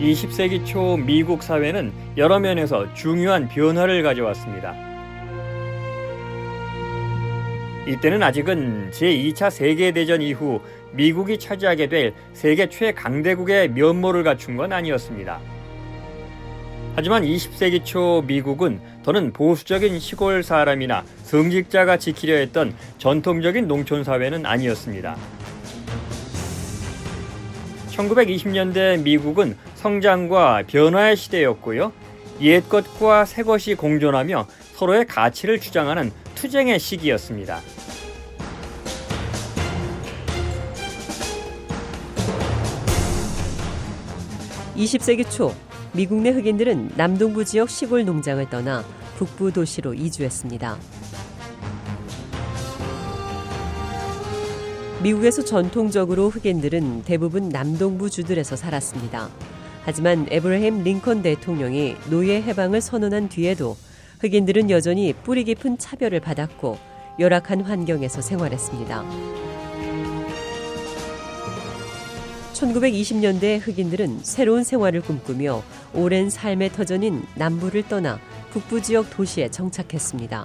20세기 초 미국 사회는 여러 면에서 중요한 변화를 가져왔습니다. 이때는 아직은 제2차 세계대전 이후 미국이 차지하게 될 세계 최강대국의 면모를 갖춘 건 아니었습니다. 하지만 20세기 초 미국은 더는 보수적인 시골 사람이나 성직자가 지키려 했던 전통적인 농촌 사회는 아니었습니다. 1920년대 미국은 성장과 변화의 시대였고요. 옛 것과 새 것이 공존하며 서로의 가치를 주장하는 투쟁의 시기였습니다. (20세기) 초 미국 내 흑인들은 남동부 지역 시골 농장을 떠나 북부 도시로 이주했습니다. 미국에서 전통적으로 흑인들은 대부분 남동부 주들에서 살았습니다. 하지만 에브라햄 링컨 대통령이 노예 해방을 선언한 뒤에도 흑인들은 여전히 뿌리 깊은 차별을 받았고 열악한 환경에서 생활했습니다. 1920년대 흑인들은 새로운 생활을 꿈꾸며 오랜 삶의 터전인 남부를 떠나 북부 지역 도시에 정착했습니다.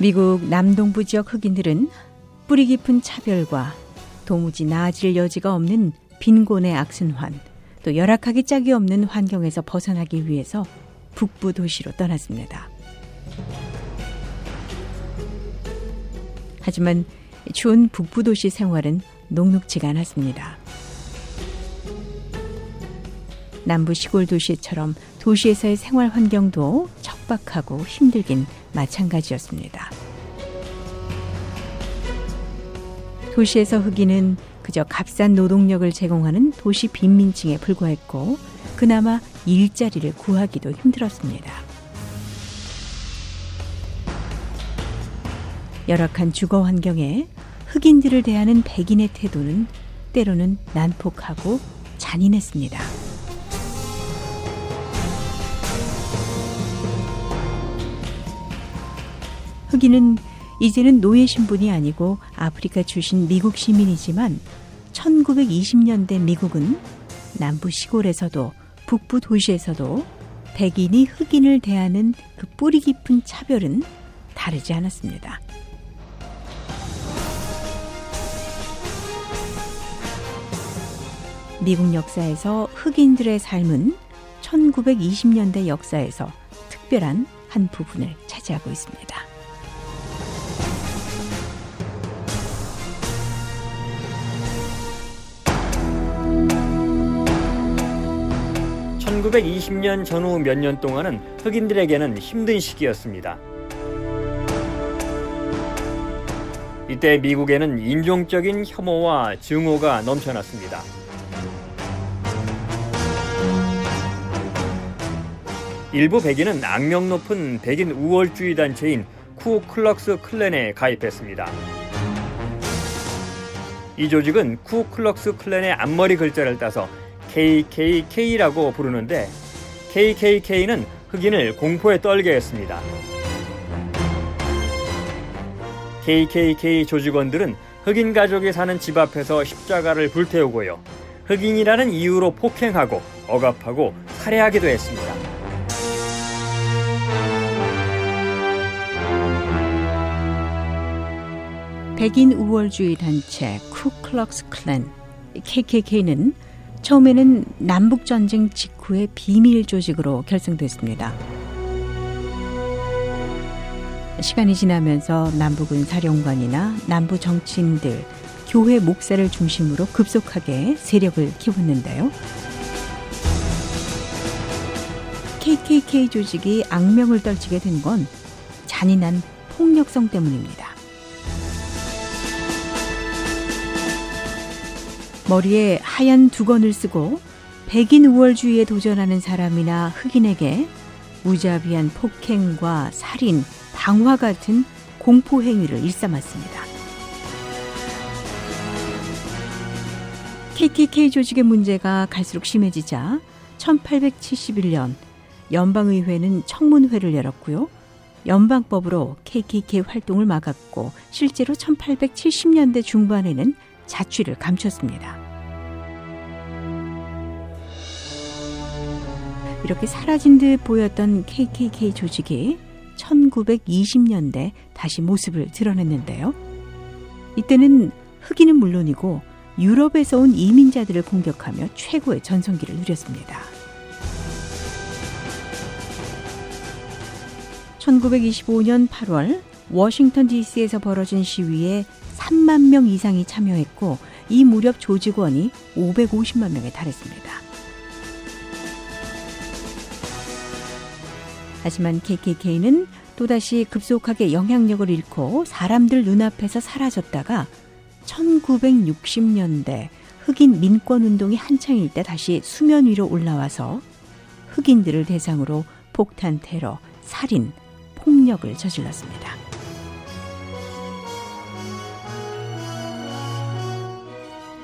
미국 남동부 지역 흑인들은 뿌리 깊은 차별과 도무지 나아질 여지가 없는 빈곤의 악순환, 또 열악하기 짝이 없는 환경에서 벗어나기 위해서 북부 도시로 떠났습니다. 하지만 추운 북부 도시 생활은 녹록지가 않았습니다. 남부 시골 도시처럼 도시에서의 생활 환경도 척박하고 힘들긴 마찬가지였습니다. 도시에서 흑인은 그저 값싼 노동력을 제공하는 도시 빈민층에 불과했고 그나마 일자리를 구하기도 힘들었습니다. 열악한 주거 환경에 흑인들을 대하는 백인의 태도는 때로는 난폭하고 잔인했습니다. 흑인은 이제는 노예 신분이 아니고 아프리카 출신 미국 시민이지만 1920년대 미국은 남부 시골에서도 북부 도시에서도 백인이 흑인을 대하는 그 뿌리 깊은 차별은 다르지 않았습니다. 미국 역사에서 흑인들의 삶은 1920년대 역사에서 특별한 한 부분을 차지하고 있습니다. 1920년 전후 몇 년 동안은 흑인들에게는 힘든 시기였습니다. 이때 미국에는 인종적인 혐오와 증오가 넘쳐났습니다. 일부 백인은 악명 높은 백인 우월주의 단체인 쿠클럭스 클랜에 가입했습니다. 이 조직은 쿠클럭스 클랜의 앞머리 글자를 따서 KKK라고 부르는데 KKK는 흑인을 공포에 떨게 했습니다. KKK 조직원들은 흑인 가족이 사는 집 앞에서 십자가를 불태우고요. 흑인이라는 이유로 폭행하고 억압하고 살해하기도 했습니다. 백인 우월주의 단체 쿠클럭스 클랜 KKK는 처음에는 남북전쟁 직후의 비밀 조직으로 결성됐습니다. 시간이 지나면서 남북은 사령관이나 남부 정치인들, 교회 목사를 중심으로 급속하게 세력을 키웠는데요. KKK 조직이 악명을 떨치게 된 건 잔인한 폭력성 때문입니다. 머리에 하얀 두건을 쓰고 백인 우월주의에 도전하는 사람이나 흑인에게 무자비한 폭행과 살인, 방화 같은 공포 행위를 일삼았습니다. KKK 조직의 문제가 갈수록 심해지자 1871년 연방의회는 청문회를 열었고요. 연방법으로 KKK 활동을 막았고 실제로 1870년대 중반에는 자취를 감췄습니다. 이렇게 사라진 듯 보였던 KKK 조직이 1920년대 다시 모습을 드러냈는데요. 이때는 흑인은 물론이고 유럽에서 온 이민자들을 공격하며 최고의 전성기를 누렸습니다. 1925년 8월 워싱턴 DC에서 벌어진 시위에 3만 명 이상이 참여했고 이 무렵 조직원이 550만 명에 달했습니다. 하지만 KKK는 또다시 급속하게 영향력을 잃고 사람들 눈앞에서 사라졌다가 1960년대 흑인 민권 운동이 한창일 때 다시 수면 위로 올라와서 흑인들을 대상으로 폭탄 테러, 살인, 폭력을 저질렀습니다.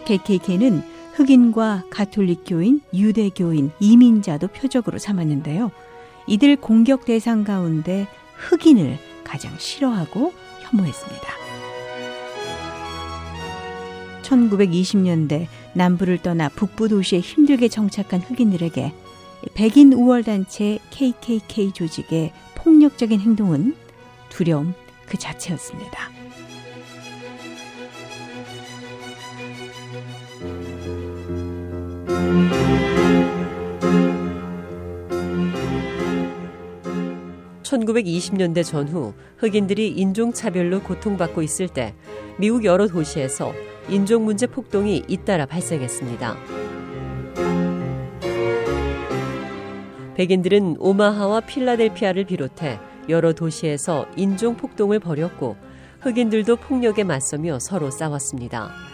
KKK는 흑인과 가톨릭 교인, 유대교인, 이민자도 표적으로 삼았는데요. 이들 공격 대상 가운데 흑인을 가장 싫어하고 혐오했습니다. 1920년대 남부를 떠나 북부 도시에 힘들게 정착한 흑인들에게 백인 우월단체 KKK 조직의 폭력적인 행동은 두려움 그 자체였습니다. (1920년대) 전후 흑인들이 인종차별로 고통받고 있을 때 미국 여러 도시에서 인종 문제 폭동이 잇따라 발생했습니다. 백인들은 오마하와 필라델피아를 비롯해 여러 도시에서 인종 폭동을 벌였고 흑인들도 폭력에 맞서며 서로 싸웠습니다.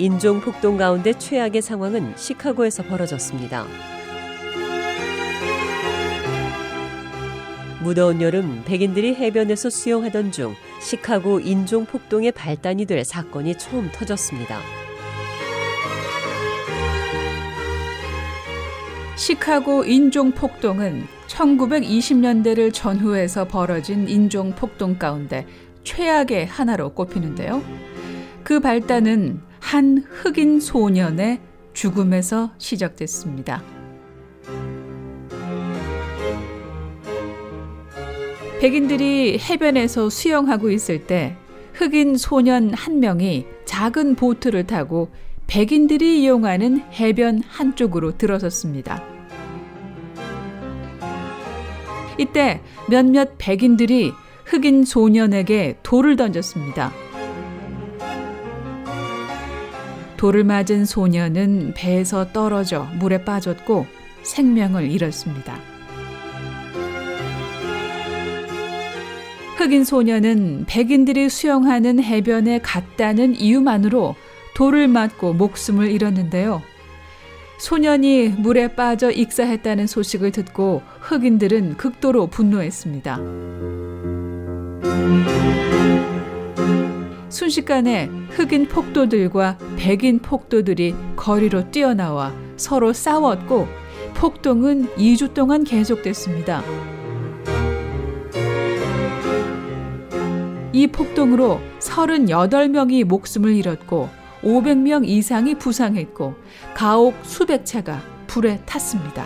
인종 폭동 가운데 최악의 상황은 시카고에서 벌어졌습니다. 무더운 여름 백인들이 해변에서 수영하던 중 시카고 인종 폭동의 발단이 될 사건이 처음 터졌습니다. 시카고 인종 폭동은 1920년대를 전후해서 벌어진 인종 폭동 가운데 최악의 하나로 꼽히는데요. 그 발단은 한 흑인 소년의 죽음에서 시작됐습니다. 백인들이 해변에서 수영하고 있을 때 흑인 소년 한 명이 작은 보트를 타고 백인들이 이용하는 해변 한쪽으로 들어섰습니다. 이때 몇몇 백인들이 흑인 소년에게 돌을 던졌습니다. 돌을 맞은 소년은 배에서 떨어져 물에 빠졌고 생명을 잃었습니다. 흑인 소년은 백인들이 수영하는 해변에 갔다는 이유만으로 돌을 맞고 목숨을 잃었는데요. 소년이 물에 빠져 익사했다는 소식을 듣고 흑인들은 극도로 분노했습니다. 순식간에 흑인 폭도들과 백인 폭도들이 거리로 뛰어나와 서로 싸웠고 폭동은 2주 동안 계속됐습니다. 이 폭동으로 38명이 목숨을 잃었고 500명 이상이 부상했고 가옥 수백 채가 불에 탔습니다.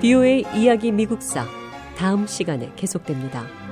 비오의 이야기 미국사 다음 시간에 계속됩니다.